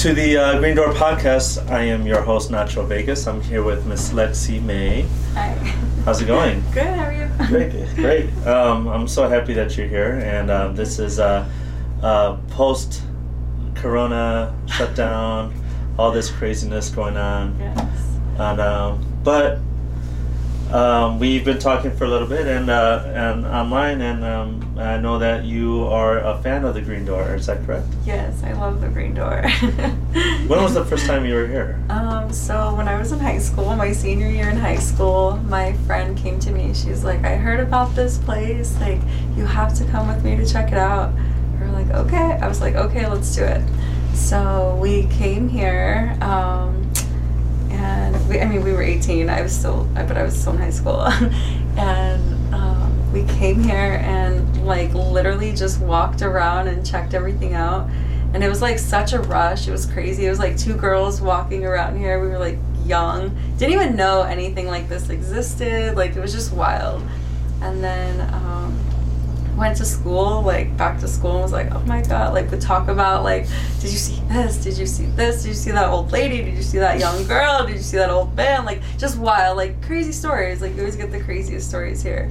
to the uh, Green Door Podcast. I am your host, Nacho Vegas. I'm here with Miss Lexi Mae. Hi. How's it going? Good, how are you? Great, great. Um, I'm so happy that you're here, and um, this is uh, uh, post Corona shutdown, all this craziness going on, Yes. and um, but um, we've been talking for a little bit and uh, and online, and um, I know that you are a fan of the Green Door. Is that correct? Yes, I love the green door. When was the first time you were here? Um, so when I was in high school, my senior year in high school, my friend came to me. She's like, I heard about this place. Like, you have to come with me to check it out. We're like, okay. I was like, okay, let's do it. So we came here, um, and we, I mean, we were 18. I was still, but I was still in high school, and we came here and like literally just walked around and checked everything out. And it was like such a rush. It was crazy. It was like two girls walking around here. We were like young, didn't even know anything like this existed. Like it was just wild. And then um, went to school, like back to school, and was like, oh my god, like would talk about like, did you see this? Did you see this? Did you see that old lady? Did you see that young girl? Did you see that old man? Like just wild, like crazy stories. Like you always get the craziest stories here.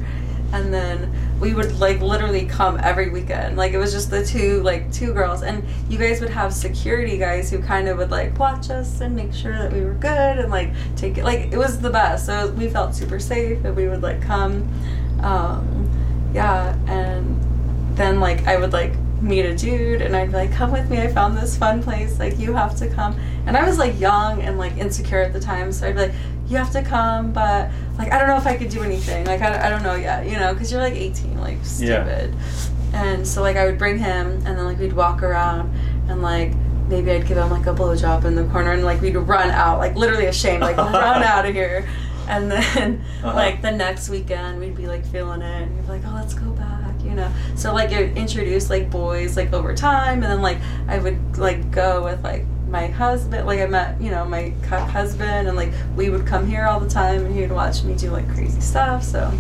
And then we would like literally come every weekend. Like it was just the two like two girls, and you guys would have security guys who kind of would like watch us and make sure that we were good and like take it. Like it was the best. So we felt super safe, and we would like come. Um, yeah, and then like I would like meet a dude and I'd be like, come with me, I found this fun place, like you have to come. And I was like young and like insecure at the time, so I'd be like, you have to come, but like I don't know if I could do anything, like I, I don't know yet, you know, because you're like 18, like Yeah. stupid. And so like I would bring him and then like we'd walk around and like maybe I'd give him like a blowjob in the corner and like we'd run out, like literally ashamed, like run out of here. And then Uh-huh. like the next weekend we'd be like feeling it and you'd be like, oh let's go back, you know. So like it introduced like boys like over time and then like I would like go with like my husband like I met, you know, my husband and like we would come here all the time and he would watch me do like crazy stuff. So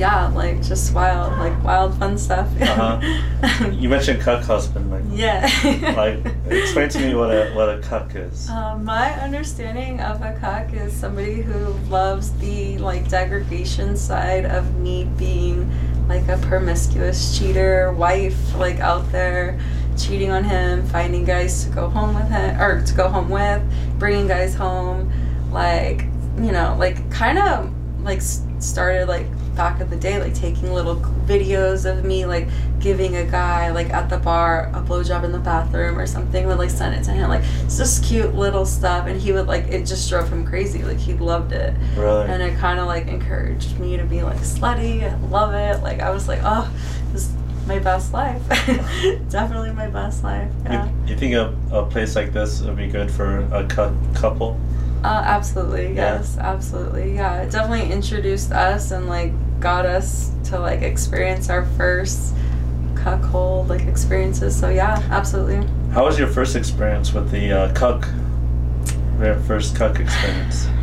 yeah, like just wild, like wild fun stuff. Uh-huh. You mentioned cuck husband. Like, yeah. like explain to me what a what a cuck is. Um, my understanding of a cuck is somebody who loves the like degradation side of me being like a promiscuous cheater wife, like out there cheating on him, finding guys to go home with him or to go home with, bringing guys home, like you know, like kind of like started like back in the day, like taking little videos of me like giving a guy like at the bar a blowjob in the bathroom or something, would like send it to him, like it's just cute little stuff, and he would like it just drove him crazy, like he loved it, Really? and it kind of like encouraged me to be like slutty and love it. Like I was like, oh, this is my best life, definitely my best life. Yeah. You, you think a, a place like this would be good for a cuck couple? Uh, absolutely, Yeah. yes, absolutely, yeah. It definitely introduced us and like got us to like experience our first cuckold like experiences. So yeah, absolutely. How was your first experience with the uh, cuck? Your first cuck experience.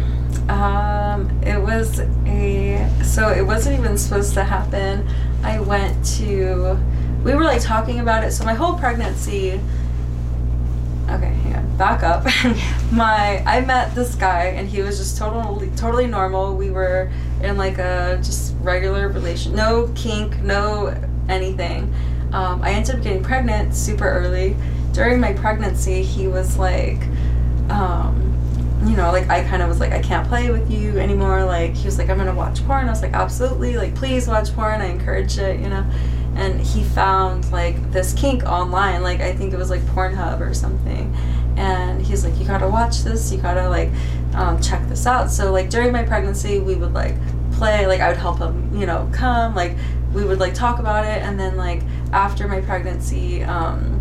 Um, it was a so it wasn't even supposed to happen. I went to we were like talking about it. So my whole pregnancy. Okay, hang on. Back up. my I met this guy and he was just totally totally normal. We were in like a just regular relation. No kink, no anything. Um, I ended up getting pregnant super early. During my pregnancy, he was like, um, you know, like I kind of was like, I can't play with you anymore. Like he was like, I'm gonna watch porn. I was like, absolutely. Like please watch porn. I encourage it. You know. And he found like this kink online. Like I think it was like Pornhub or something. And he's like, you gotta watch this. You gotta like um, check this out. So like during my pregnancy, we would like play. Like I would help him, you know, come. Like we would like talk about it. And then like after my pregnancy, um,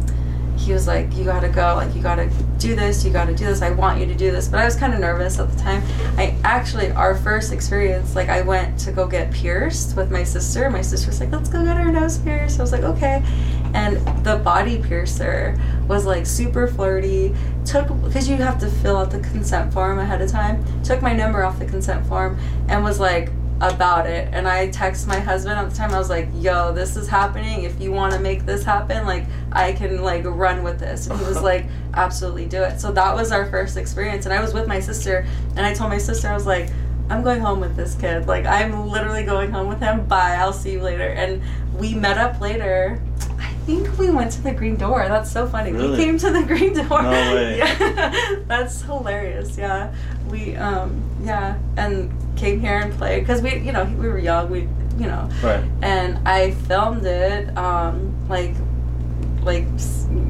he was like, "You gotta go. Like, you gotta do this. You gotta do this. I want you to do this." But I was kind of nervous at the time. I actually, our first experience, like, I went to go get pierced with my sister. My sister was like, "Let's go get our nose pierced." I was like, "Okay," and the body piercer was like super flirty. Took because you have to fill out the consent form ahead of time. Took my number off the consent form and was like about it. And I text my husband at the time. I was like, "Yo, this is happening. If you want to make this happen, like I can like run with this." And he was like, "Absolutely do it." So that was our first experience. And I was with my sister, and I told my sister I was like, "I'm going home with this kid. Like I'm literally going home with him. Bye. I'll see you later." And we met up later. I think we went to the green door. That's so funny. Really? We came to the green door. No way. Yeah. That's hilarious. Yeah. We um yeah, and came here and played because we you know we were young. We you know Right. and I filmed it um like like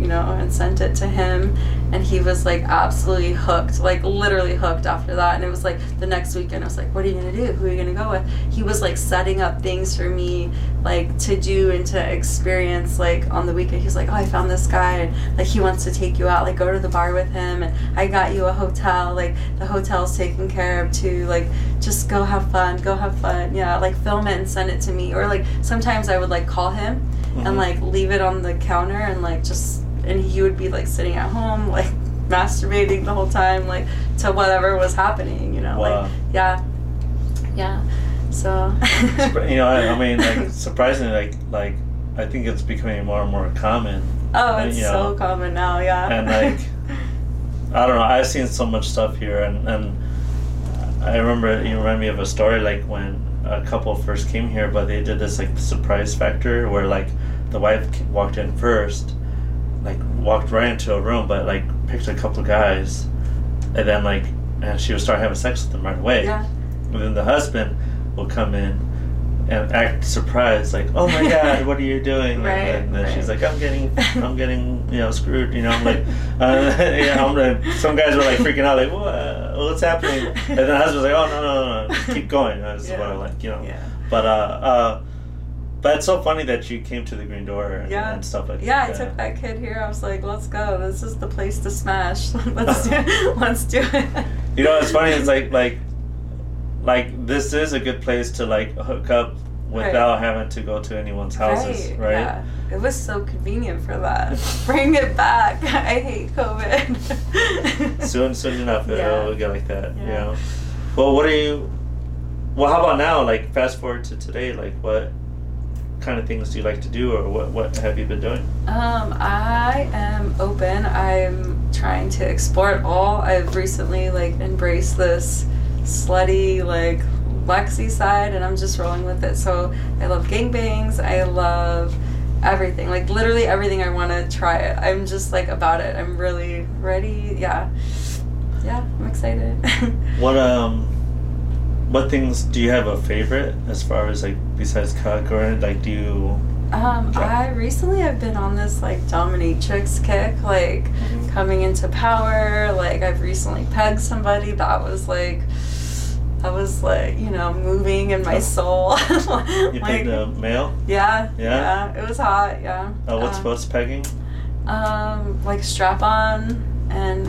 you know and sent it to him and he was like absolutely hooked like literally hooked after that and it was like the next weekend I was like what are you gonna do? Who are you gonna go with? He was like setting up things for me like to do and to experience like on the weekend. He's like oh I found this guy and like he wants to take you out like go to the bar with him and I got you a hotel like the hotel's taken care of too like just go have fun go have fun. Yeah like film it and send it to me or like sometimes I would like call him Mhm. and like leave it on the counter and like just and he would be like sitting at home like masturbating the whole time like to whatever was happening you know Wow. like yeah yeah so you know, I, I mean, like surprisingly, like like I think it's becoming more and more common. oh it's you so know, common now yeah and, like, I don't know. I've seen so much stuff here, and and I remember you remind me of a story like when a couple first came here, but they did this like surprise factor where like the wife walked in first, like walked right into a room, but like picked a couple guys, and then like and she would start having sex with them right away. yeah And then the husband will come in and act surprised, like, "Oh my God, what are you doing?" Right, and then she's like, "I'm getting, I'm getting, you know, screwed." You know, I'm like, uh, yeah, I'm like, some guys were like freaking out, like, "What? What's happening?" And then the husband's like, "Oh no, no, no, no. Just keep going." This is what I Yeah. like, you know. yeah But uh, uh, but it's so funny that you came to the Green Door and, Yeah. and stuff like yeah, I took that kid here. I was like, "Let's go. This is the place to smash. let's do, let's do it." You know, it's funny. It's like like like this is a good place to like hook up Right. without having to go to anyone's houses, right? Yeah, it was so convenient for that. Bring it back. I hate COVID. Soon, soon enough, it'll, Yeah. it'll get like that. You Yeah. know. Well, what are you? Well, how about now? Like, fast forward to today. Like, what kind of things do you like to do, or what what have you been doing? Um, I am open. I'm trying to explore it all. I've recently like embraced this slutty like Lexi side, and I'm just rolling with it. So I love gangbangs. I love everything. Like literally everything. I want to try it. I'm just like about it. I'm really ready. Yeah, yeah. I'm excited. What um, what things do you have a favorite as far as like besides or like do you? Um. I recently have been on this like dominatrix kick, like coming into power. Like I've recently pegged somebody that was like, that was like you know moving in my soul. You like, picked a male. yeah, Yeah? yeah, it was hot. Yeah. Oh, what's um, what's pegging? um, like strap on and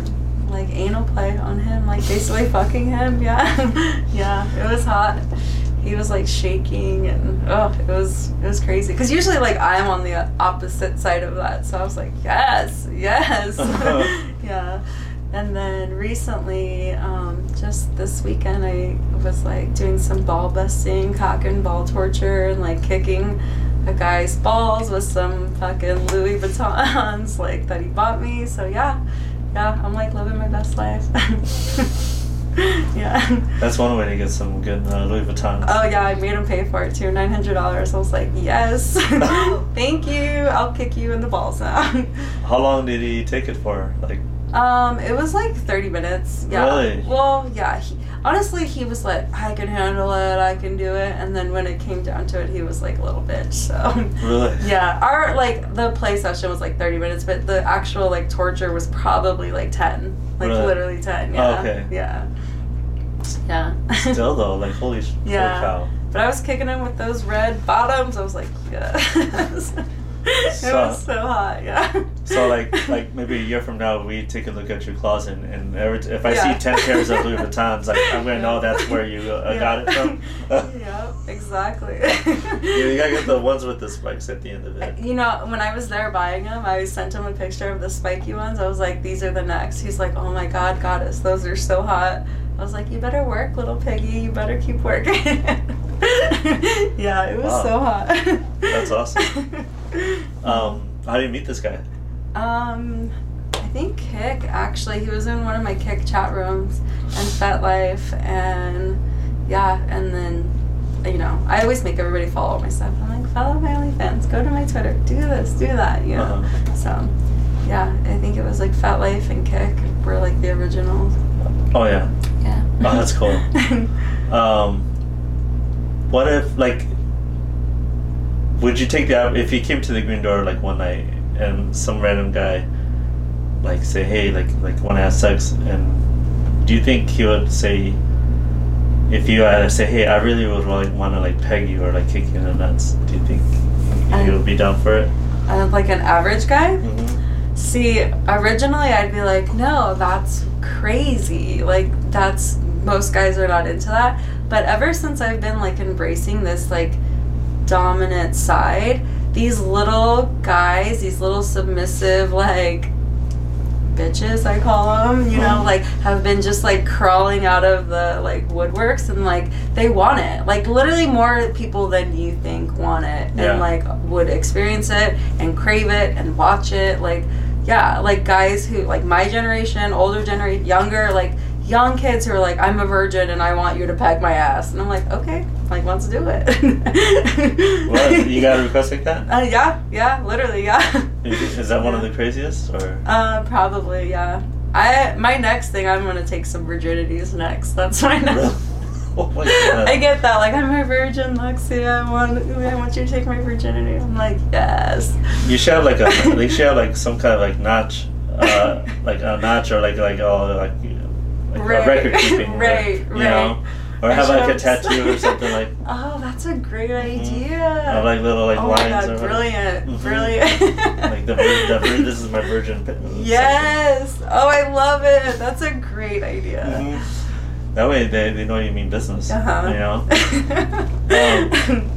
like anal play on him, like basically fucking him. Yeah, yeah, it was hot. He was like shaking and oh, it was it was crazy. Cause usually like I'm on the opposite side of that, so I was like yes, yes, yeah. And then recently, um, just this weekend, I was like doing some ball busting, cock and ball torture, and like kicking a guy's balls with some fucking Louis Vuittons like that he bought me. So yeah, yeah, I'm like living my best life. yeah. That's one way to get some good uh, Louis Vuitton. Oh yeah, I made him pay for it too, nine hundred dollars. I was like, yes, thank you. I'll kick you in the balls now. How long did he take it for? Like, Um, it was like 30 minutes. Yeah. Really? Well, yeah. He, honestly, he was like, I can handle it, I can do it. And then when it came down to it, he was like a little bitch. So, really? yeah. Our, like, the play session was like 30 minutes, but the actual, like, torture was probably like 10. Like, Really? literally 10. Yeah. okay. Yeah. Yeah. Still though, like holy, sh- holy Yeah. cow. But I was kicking him with those red bottoms. I was like, yes. it So- was so hot, yeah. So like like maybe a year from now, we take a look at your closet, and every t- if I Yeah. see ten pairs of Louis Vuittons, like I'm gonna know that's where you uh, Yeah. got it from. yep, exactly. you gotta get the ones with the spikes at the end of it. You know, when I was there buying them, I sent him a picture of the spiky ones. I was like, these are the next. He's like, oh my god, goddess, those are so hot. I was like, you better work, little piggy. You better keep working. yeah, it was Wow. so hot. That's awesome. Um, how did you meet this guy? Um, I think Kik actually. He was in one of my Kik chat rooms and FetLife, and yeah, and then you know I always make everybody follow my stuff. I'm like, follow my OnlyFans, go to my Twitter, do this, do that, you know. Uh-huh. So yeah, I think it was like FetLife and Kik were like the originals. Oh yeah. Yeah. Oh, that's cool. Um, what if like, would you take the if he came to the green door like one night and some random guy, like say hey like like want to have sex and do you think he would say if you had to say hey I really would like want to like peg you or like kick you in the nuts do you think he would be down for it? uh, like an average guy. Mm-hmm. See, originally I'd be like, no, that's crazy. Like, that's most guys are not into that. But ever since I've been like embracing this like dominant side, these little guys, these little submissive, like, bitches I call them, you know, Mhm. like have been just like crawling out of the like woodworks and like they want it. Like literally more people than you think want it Yeah. and like would experience it and crave it and watch it. Like yeah, like guys who like my generation, older generation, younger, like young kids who are like, I'm a virgin and I want you to peg my ass. And I'm like, okay, like let's do it. What you got a request like that? Uh, yeah, yeah, literally, yeah. Is that one of the craziest or? Uh, probably, yeah. I my next thing, I'm gonna take some virginities next. That's my next. Really? Oh my god. I get that. Like, I'm a virgin, Lexi. I want, I want you to take my virginity. I'm like, yes. You should have like a they should have like some kind of like notch, uh, like a notch or like like oh like, like Right. a record keeping, or, Right, You right. know, or I have like a tattoo or something like Oh, that's a great Mhm. idea. have like little like oh lines god, or brilliant, Mhm. brilliant. like the, the this is my virgin. section. Yes. Oh, I love it. That's a great idea. Mhm. That way they, they know you mean business. Uh-huh. You know. Um,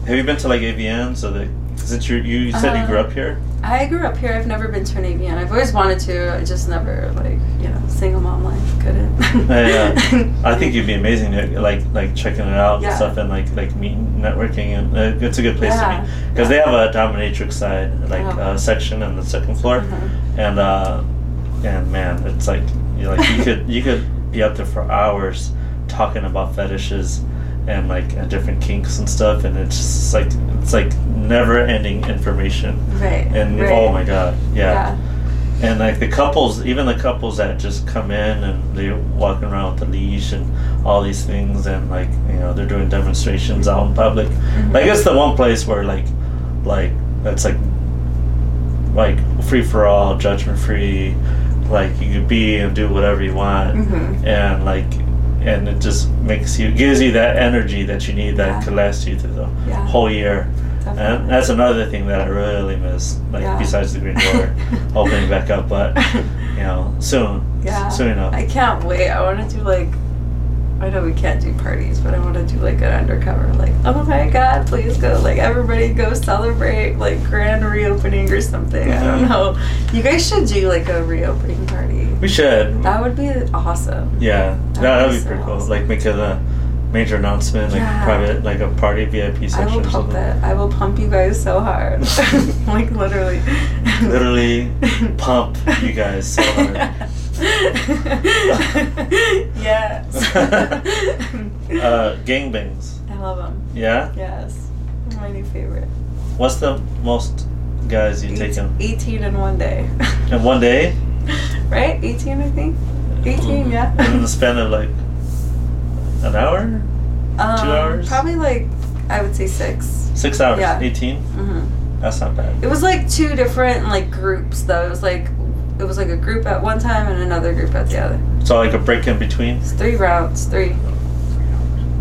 have you been to like AVN? So the since you you said you grew Uh, up here? I grew up here. I've never been to an AVN. I've always wanted to. I just never like you know single mom life couldn't. Yeah, I think you'd be amazing to like like checking it out Yeah. and stuff and like like meeting networking and uh, it's a good place Yeah. to meet because they have a dominatrix side like Oh. uh, section on the second floor Uh-huh. and uh and man it's like you like you could you could be up there for hours talking about fetishes and like uh, different kinks and stuff and it's just like it's like never ending information Right. and right. oh my god Yeah. yeah and like the couples, even the couples that just come in and they're walking around with the leash and all these things, and like you know they're doing demonstrations out in public. Mhm. Like it's the one place where like, like that's like, like free for all, judgment free, like you could be and do whatever you want, Mhm. and like, and it just makes you gives you that energy that you need that Yeah. could last you through the Yeah. whole year. Definitely. And that's another thing that I really miss, like Yeah. besides the green door opening back up, but you know, soon, Yeah. soon enough. I can't wait. I want to do like. I know we can't do parties, but I want to do like an undercover, like, oh my god, please go, like, everybody go celebrate, like, grand reopening or something. I don't Mhm. know. You guys should do like a reopening party. we should, That would be awesome. yeah, That that would be so pretty cool. awesome. Like make it a major announcement, like Yeah. private, like a party VIP session. I section will pump that. I will pump you guys so hard. like, literally. Literally pump you guys so hard. yes. uh, gangbangs, I love them. yeah. Yes. They're my new favorite. What's the most guys you Eight- taken 18 in one day. in one day? right? 18, I think. 18, yeah. In the span of like an hour, Um, hours? Probably like, I would say six. six hours, Yeah. eighteen. hmm That's not bad. It was like two different like groups though. It was like it was like a group at one time and another group at the other. So like a break in between. It's three rounds, three,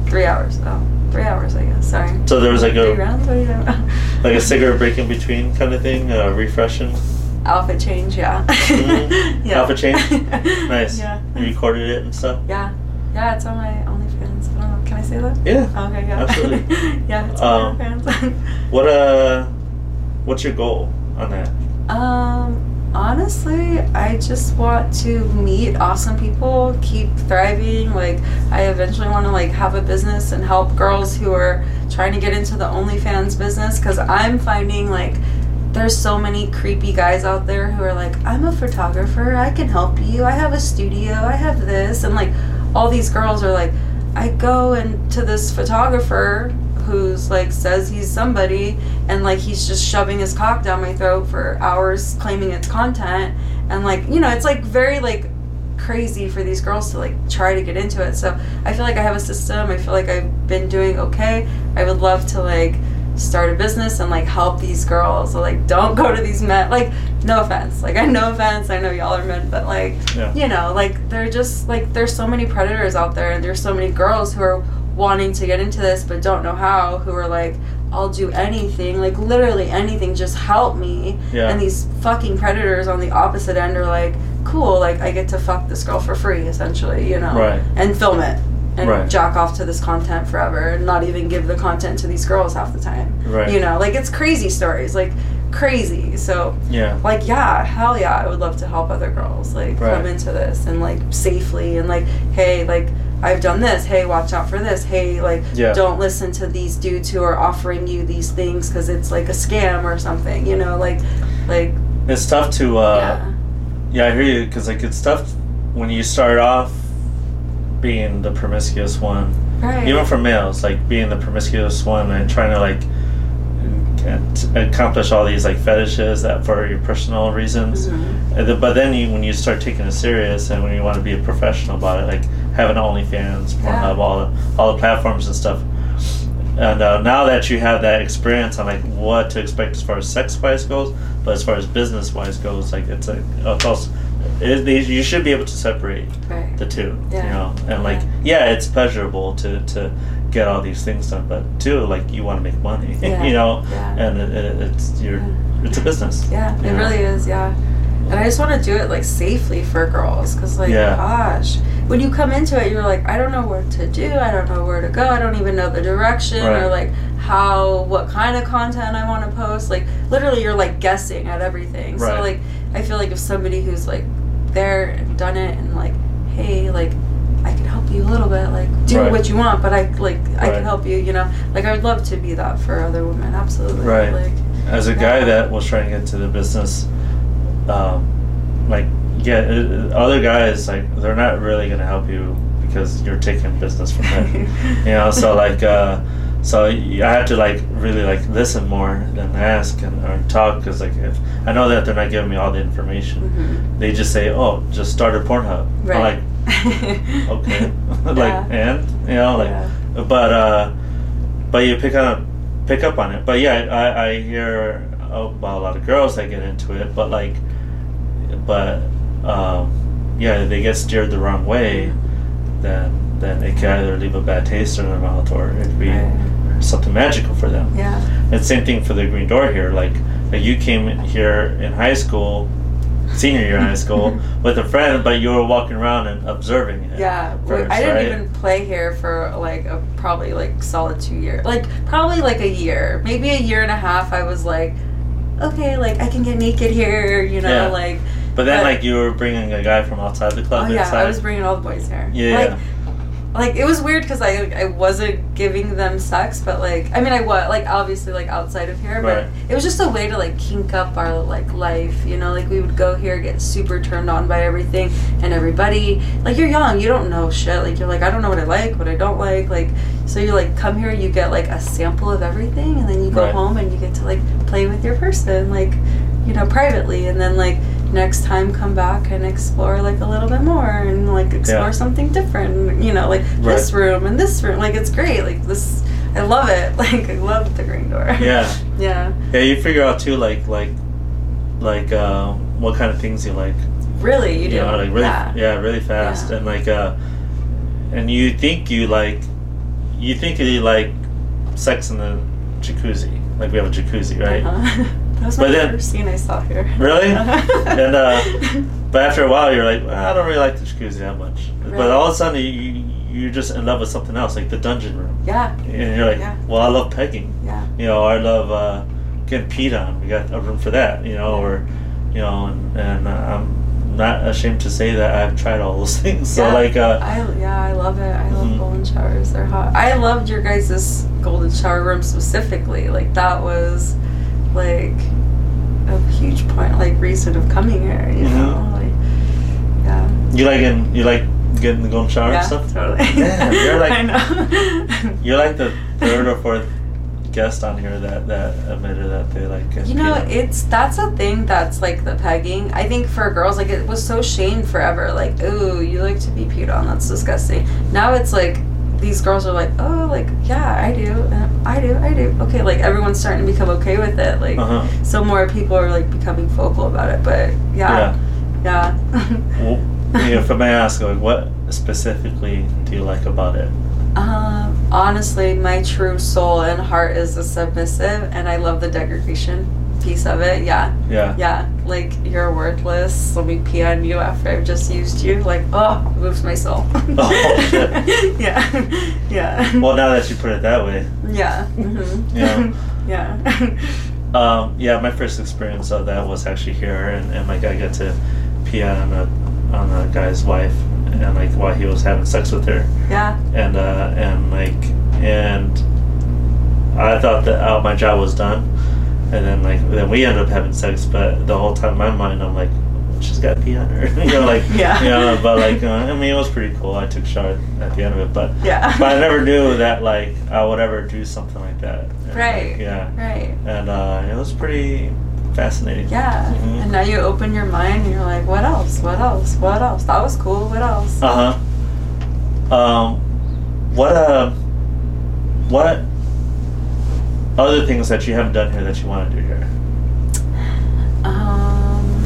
three hours. Oh, three hours, I guess. Sorry. So there was like three a rounds. What do you know? like a cigarette break in between kind of thing, uh, refreshing. Outfit change, yeah. Mhm. yeah. Outfit change? Nice. Yeah. You recorded it and stuff. Yeah. Yeah, it's on my say that? Yeah. Okay, yeah. Absolutely. yeah, it's Um, OnlyFans. What uh, what's your goal on that? um, Honestly, I just want to meet awesome people, keep thriving. Like, I eventually want to like have a business and help girls who are trying to get into the OnlyFans business because I'm finding like there's so many creepy guys out there who are like, I'm a photographer, I can help you, I have a studio, I have this, and like all these girls are like, I go into this photographer who's like says he's somebody and like he's just shoving his cock down my throat for hours claiming it's content. And like you know it's like very like crazy for these girls to like try to get into it. So i feel like i have a system. I feel like i've been doing okay. I would love to like start a business and like help these girls so like don't go to these men like no offense like i no offense i know y'all are men but like Yeah. you know like they're just like there's so many predators out there and there's so many girls who are wanting to get into this but don't know how who are like i'll do anything like literally anything just help me Yeah. and these fucking predators on the opposite end are like cool like i get to fuck this girl for free essentially you know Right. and film it and Right. jack off to this content forever and not even give the content to these girls half the time Right. you know like it's crazy stories like crazy so Yeah. like yeah hell yeah i would love to help other girls like Right. come into this and like safely and like hey like i've done this hey watch out for this hey like Yeah. don't listen to these dudes who are offering you these things because it's like a scam or something you know like like It's tough to. Uh, yeah Yeah, I hear you because like it's tough when you start off being the promiscuous one, right even for males, like being the promiscuous one and trying to like ac- accomplish all these like fetishes that for your personal reasons. Mhm. But then you, when you start taking it serious and when you want to be a professional about it, like having OnlyFans, Pornhub, all the all the platforms and stuff. And uh, now that you have that experience on like what to expect as far as sex wise goes, but as far as business wise goes, like it's a it's also it, you should be able to separate right the two, Yeah. you know, and like yeah, it's pleasurable to to get all these things done, but two, like you want to make money, Yeah. you know, and it, it, it's your it's a business. Yeah, it know? really is. Yeah, and I just want to do it like safely for girls, cause like, Yeah. gosh, when you come into it, you're like, I don't know what to do. I don't know where to go. I don't even know the direction Right. or like how, what kind of content I want to post. Like, literally, you're like guessing at everything. Right. So like, I feel like if somebody who's like there and done it and like, hey, like. I can help you a little bit, like do Right. what you want, but I like I can help you, you know. Like I would love to be that for other women, absolutely. Right. Like as a guy Yeah. that was trying to get into the business, um, like yeah, it, it- other guys like they're not really gonna help you because you're taking business from them. you know, so like uh, so I have to like really like listen more than ask and or talk because like if I know that they're not giving me all the information, Mhm. they just say, oh, just start a Pornhub. I'm Right. like okay, like Yeah. and you know like Yeah. but uh but you pick up pick up on it but yeah i i hear about a lot of girls that get into it but like but um yeah they get steered the wrong way then then it can either leave a bad taste in their mouth or it could be Right. something magical for them Yeah. and same thing for the green door here like, like you came here in high school senior year in high school with a friend but you were walking around and observing it Yeah, first, I didn't right? even play here for like a probably like solid two years. Like probably like a year, maybe a year and a half. I was like, okay, like I can get naked here, you know, Yeah. like But then, But- like, you were bringing a guy from outside the club. oh yeah, inside. I was bringing all the boys here. Yeah. like like it was weird because I I wasn't giving them sex, but like I mean I was like obviously like outside of here, but Right. it was just a way to like kink up our like life, you know. Like we would go here, get super turned on by everything and everybody. Like you're young, you don't know shit. Like you're like I don't know what I like, what I don't like. Like so you like come here, you get like a sample of everything, and then you go Right. home and you get to like play with your person, like you know privately, and then like next time come back and explore like a little bit more and like explore Yeah. something different you know like this room and this room like it's great like this i love it like i love the green door Yeah. yeah Yeah, you figure out too, like, like, like, uh, what kind of things you like. really you do know, like really, yeah. yeah, really fast, Yeah. and like, uh, and you think you like, you think you like sex in the jacuzzi. Like we have a jacuzzi, right? Uh-huh. that was my But then- first scene i saw here Really? and uh, but after a while, you're like, well, I don't really like the jacuzzi that much. Right. But all of a sudden, you you're just in love with something else, like the dungeon room, yeah and you're like, Yeah. well, I love pegging. yeah you know, I love uh, getting peed on. We got a room for that, you know, or you know, and, and uh, I'm not ashamed to say that I've tried all those things. So Yeah, like, uh, I yeah, I love it. I love Mhm. golden showers. They're hot. I loved your guys' golden shower room specifically. Like that was like a huge point, like reason of coming here. You Mhm. know, like yeah. you like in, you like getting the golden shower yeah, and stuff. totally. Damn, you're like- I know. You're like the third or fourth guest on here that that admitted that they like. You know, it's that's a thing that's like the pegging. I think for girls, like it was so shamed forever. Like, ooh, you like to be peed on. That's disgusting. Now it's like these girls are like, oh, like yeah, and I do, I do. Okay, like everyone's starting to become okay with it. Like, Uh-huh. so more people are like becoming vocal about it. But yeah, yeah. Well, yeah, if I may ask, like, what specifically do you like about it? Um, honestly, my true soul and heart is the submissive, and I love the degradation piece of it. Yeah. Yeah. Yeah, like you're worthless. Let me pee on you after I've just used you. Like, oh, it moves my soul. Oh, shit. yeah, yeah, Well, now that you put it that way, yeah, hmm Yeah. yeah. um, yeah, my first experience of that was actually here, and, and like I got to pee on a on a guy's wife, and like while he was having sex with her, yeah, and uh, and like and I thought that oh, my job was done, and then like then we ended up having sex, but the whole time in my mind I'm like, she's got pee on her, you know, like Yeah. you know, but like uh, I mean it was pretty cool. I took a shower at the end of it, but yeah. but I never knew that like I would ever do something like that. And, Right. like, yeah, Right. and uh, it was pretty fascinating. Yeah. Mhm. And now you open your mind and you're like, what else? What else? What else? That was cool. What else? Uh huh. Um, what uh, what other things that you haven't done here that you want to do here? Um,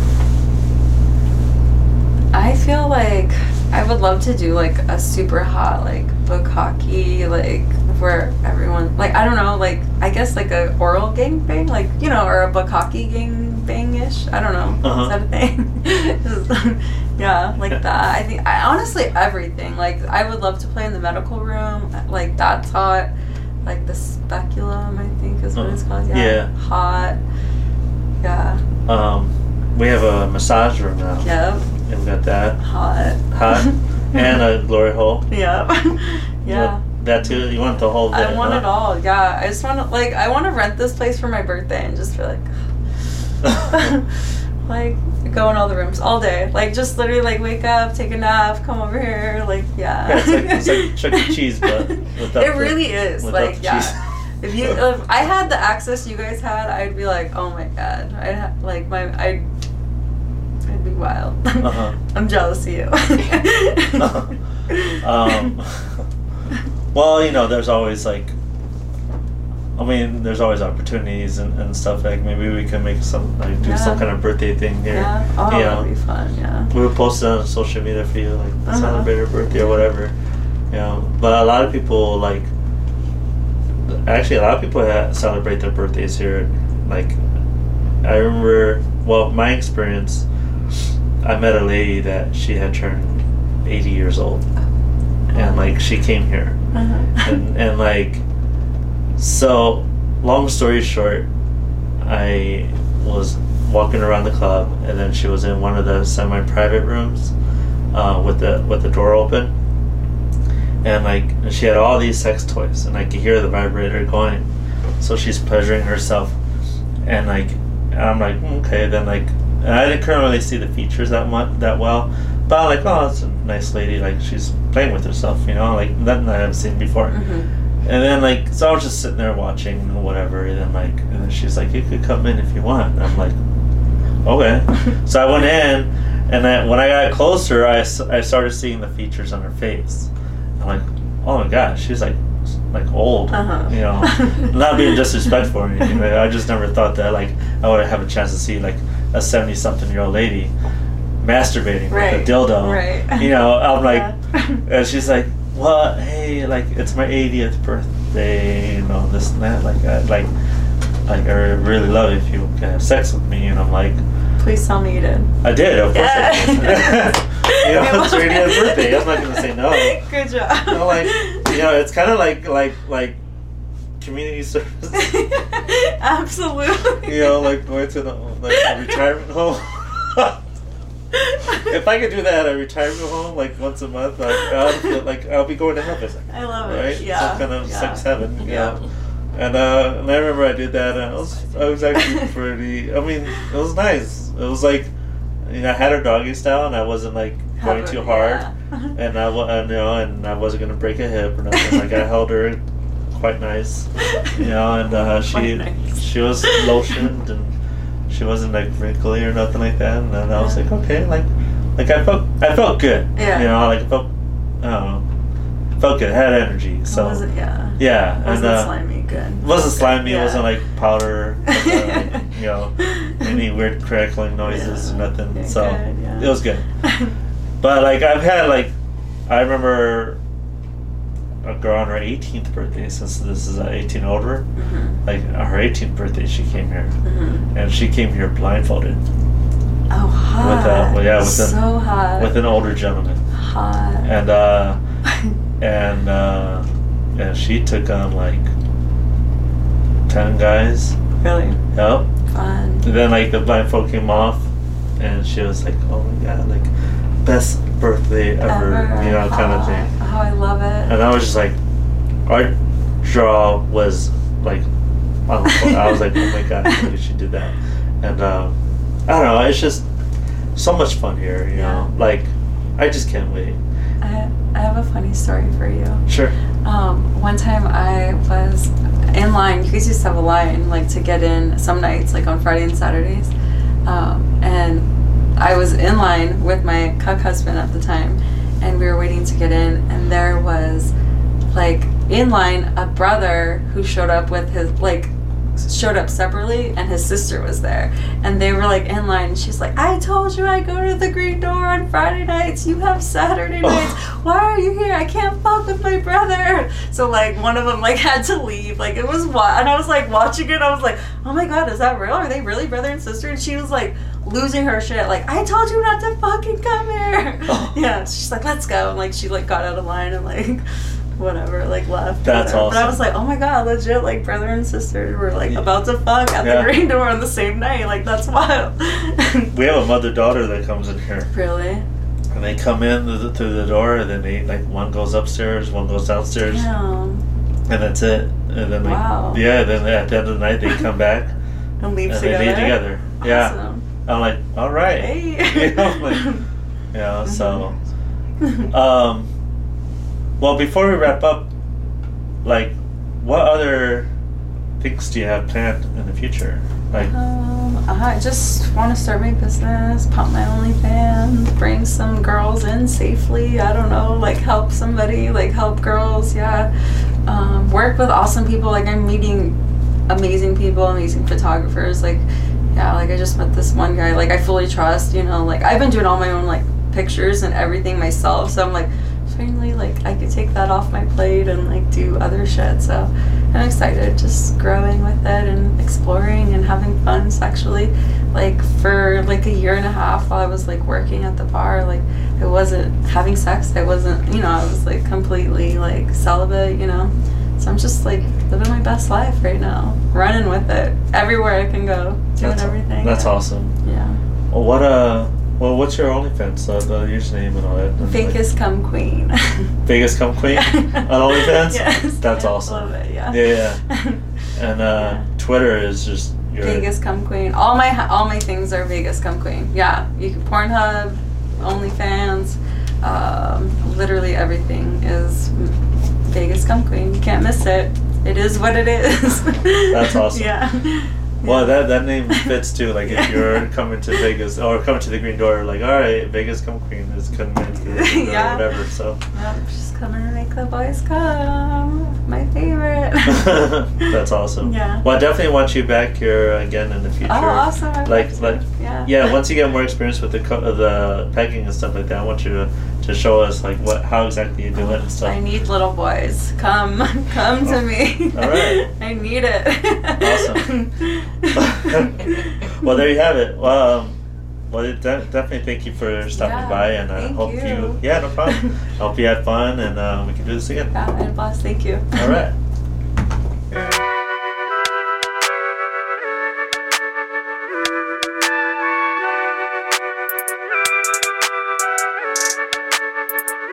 I feel like I would love to do like a super hot like bukkake like where everyone like I don't know like I guess like a oral gang bang like you know or a bukkake gang bang ish I don't know. Uh-huh. is that a thing? Yeah like that. I think I honestly everything. Like I would love to play in the medical room like that's hot like the speculum I think is what Uh, it's called yeah, yeah. hot yeah Um, we have a massage room now. Yep. And we got that Hot. hot and a glory hole. Yep. Yeah. that too. You want the whole bit? I want huh? it all. Yeah. I just want to like I want to rent this place for my birthday and just be like like go in all the rooms all day. Like just literally like wake up, take a nap, come over here, like yeah. Yeah, it's like- it's like Chuck E. Cheese, but without It the- really is. Like yeah. cheese. If you if I had the access you guys had, I'd be like, "Oh my god." I'd ha- like my I'd I'd be wild. Uh-huh. I'm jealous of you. um, well, you know, there's always like, I mean, there's always opportunities and, and stuff. Like maybe we can make some like do some kind of birthday thing here. Yeah. Oh, you that'd be fun. Yeah. We would post it on social media for you, like Uh-huh. celebrate your birthday or whatever. You know, but a lot of people like. Actually, a lot of people celebrate their birthdays here. Like, I remember. Well, my experience. I met a lady that she had turned eighty years old, and like she came here, Uh-huh. and and like, so, long story short, I was walking around the club, and then she was in one of the semi-private rooms, uh, with the with the door open, and like she had all these sex toys, and I could hear the vibrator going, so she's pleasuring herself, and like, and I'm like, "Mm, okay, then like, I didn't really see the features that much that well, but I'm like, oh, that's a nice lady, like she's playing with herself, you know, like nothing I haven't seen before. Mhm. And then like so I was just sitting there watching or whatever and then like and then she's like you could come in if you want and I'm like okay so I went in and then when I got closer I, I started seeing the features on her face I'm like oh my gosh she's like like old Uh-huh. you know not being disrespectful or anything but I just never thought that like I would have a chance to see like a 70 something year old lady masturbating Right. with a dildo Right. you know I'm like Yeah. and she's like, "Well, hey, like it's my 80th birthday, you know, this and that. Like, I, like, like I really love it if you can have sex with me." And I'm like, Please tell me you did. "I did, of course I did." You know, it's her 80th birthday. I'm not gonna say no. Good job. You know, like, you know, it's kind of like like like community service. Absolutely. You know, like going to the like retirement home. If I could do that at a retirement home, like once a month, like I'll like I'll be going to heaven. I love it. Right? Yeah. Some kind of yeah. sex heaven. You Yeah. know? And uh, and I remember I did that, and I was I was actually pretty. I mean, it was nice. It was like, you know, I had her doggy style, and I wasn't like going Have too hard, yeah. and I wa- and, you know, and I wasn't gonna break a hip or nothing. Like I held her quite nice, you know, and uh, she nice. she was lotioned and she wasn't like wrinkly or nothing like that. And then I was like, okay, like like I felt I felt good, Yeah. you know, like I felt I don't know, felt good, had energy. So it wasn't, yeah. yeah, It wasn't and uh, slimy. Good. it wasn't slimy. It wasn't like powder. uh, like, you know, any weird crackling noises or Yeah. nothing. Yeah, so good, yeah. it was good. But like I've had like, I remember a girl on her 18th birthday. Since this is an 18 older, Mhm. like on her 18th birthday, she came here, Mhm. and she came here blindfolded Oh, hot. With a- well, yeah, with so hot. with an older gentleman, hot. and uh, and uh, and she took on like 10 guys. really Yep. fun. And then like the blindfold came off, and she was like, "Oh my god, like best birthday ever,", you know, kind of thing. Oh, I love it. And I was just like, our draw was like, on the floor. I was like, "Oh my god, I she did that," and um, I don't know, it's just so much fun here, you know. Yeah. Like, I just can't wait. I, I have a funny story for you. Sure. Um, one time I was in line. You guys used to have a line like to get in some nights, like on Friday and Saturdays. Um, and I was in line with my cuck husband at the time, and we were waiting to get in. And there was like in line a brother who showed up with his like showed up separately and his sister was there. And they were like in line and she's like i told you i go to the green door on friday nights. You have saturday Oh. nights. Why are you here? I can't fuck with my brother. So like one of them like had to leave. Like it was what and i was like watching it. I was like oh my god is that real? Are they really brother and sister? And she was like losing her shit like i told you not to fucking come here Oh. yeah she's like let's go and like she like got out of line and like whatever like left That's whatever. but i was like oh my god legit like brother and sister were like about to fuck at Yeah. the green door on the same night like that's wild We have a mother daughter that comes in here. really And they come in through the, through the door, and then they like one goes upstairs, one goes downstairs, yeah and that's it. And then like Wow. yeah, then at the end of the night they come back and leave and together they leave together. Yeah, Awesome. I'm like, all right, hey You know, like, you know. So, Mhm. um, well, before we wrap up, like, what other things do you have planned in the future? Like, Um, I just want to start my business, pump my OnlyFans, bring some girls in safely. I don't know, like help somebody, like help girls. Yeah, um, work with awesome people. Like I'm meeting amazing people, amazing photographers. Like, yeah, like I just met this one guy. Like I fully trust. You know, like I've been doing all my own like pictures and everything myself. So I'm like, finally, like I could take that off my plate and like do other shit. So I'm excited, just growing with it and exploring and having fun sexually. Like for like a year and a half while I was like working at the bar, like I wasn't having sex. I wasn't, you know, I was like completely like celibate, you know. So I'm just like living my best life right now, running with it everywhere I can go, doing that's, everything. That's yeah. awesome. Yeah. Well, what uh, well, what's your OnlyFans? Uh, the username and all that. and, like, Vegas come queen. Vegas come queen on OnlyFans. Yes. That's awesome. Love it. Yeah. Yeah, And uh, Yeah. Twitter is just your Vegas come queen. All my all my things are Vegas come queen. Yeah, you can Pornhub, OnlyFans, um, literally everything is Vegas come queen. You can't miss it. It is what it is. That's awesome. Yeah. Well, that that name fits too. Like if you're coming to Vegas or coming to the Green Door, like all right, Vegas come queen is coming into the Green Door Yeah. or whatever. So Yep, just coming to make the boys come. My favorite. that's awesome. Yeah. Well, I definitely want you back here again in the oh, future. Oh, awesome! I'd Like, love like, yeah. yeah. Once you get more experience with the co- the pegging and stuff like that, I want you to, to show us like what how exactly you do it and stuff. I need little boys. Come, come to Oh, me. all right. I need it. Awesome. well, there you have it. Well, um, well, de- definitely thank you for stopping Yeah, by, and I thank hope you. Yeah, no problem. I hope you had fun, and uh, we can do this again. Yeah, and boss, thank you. All right.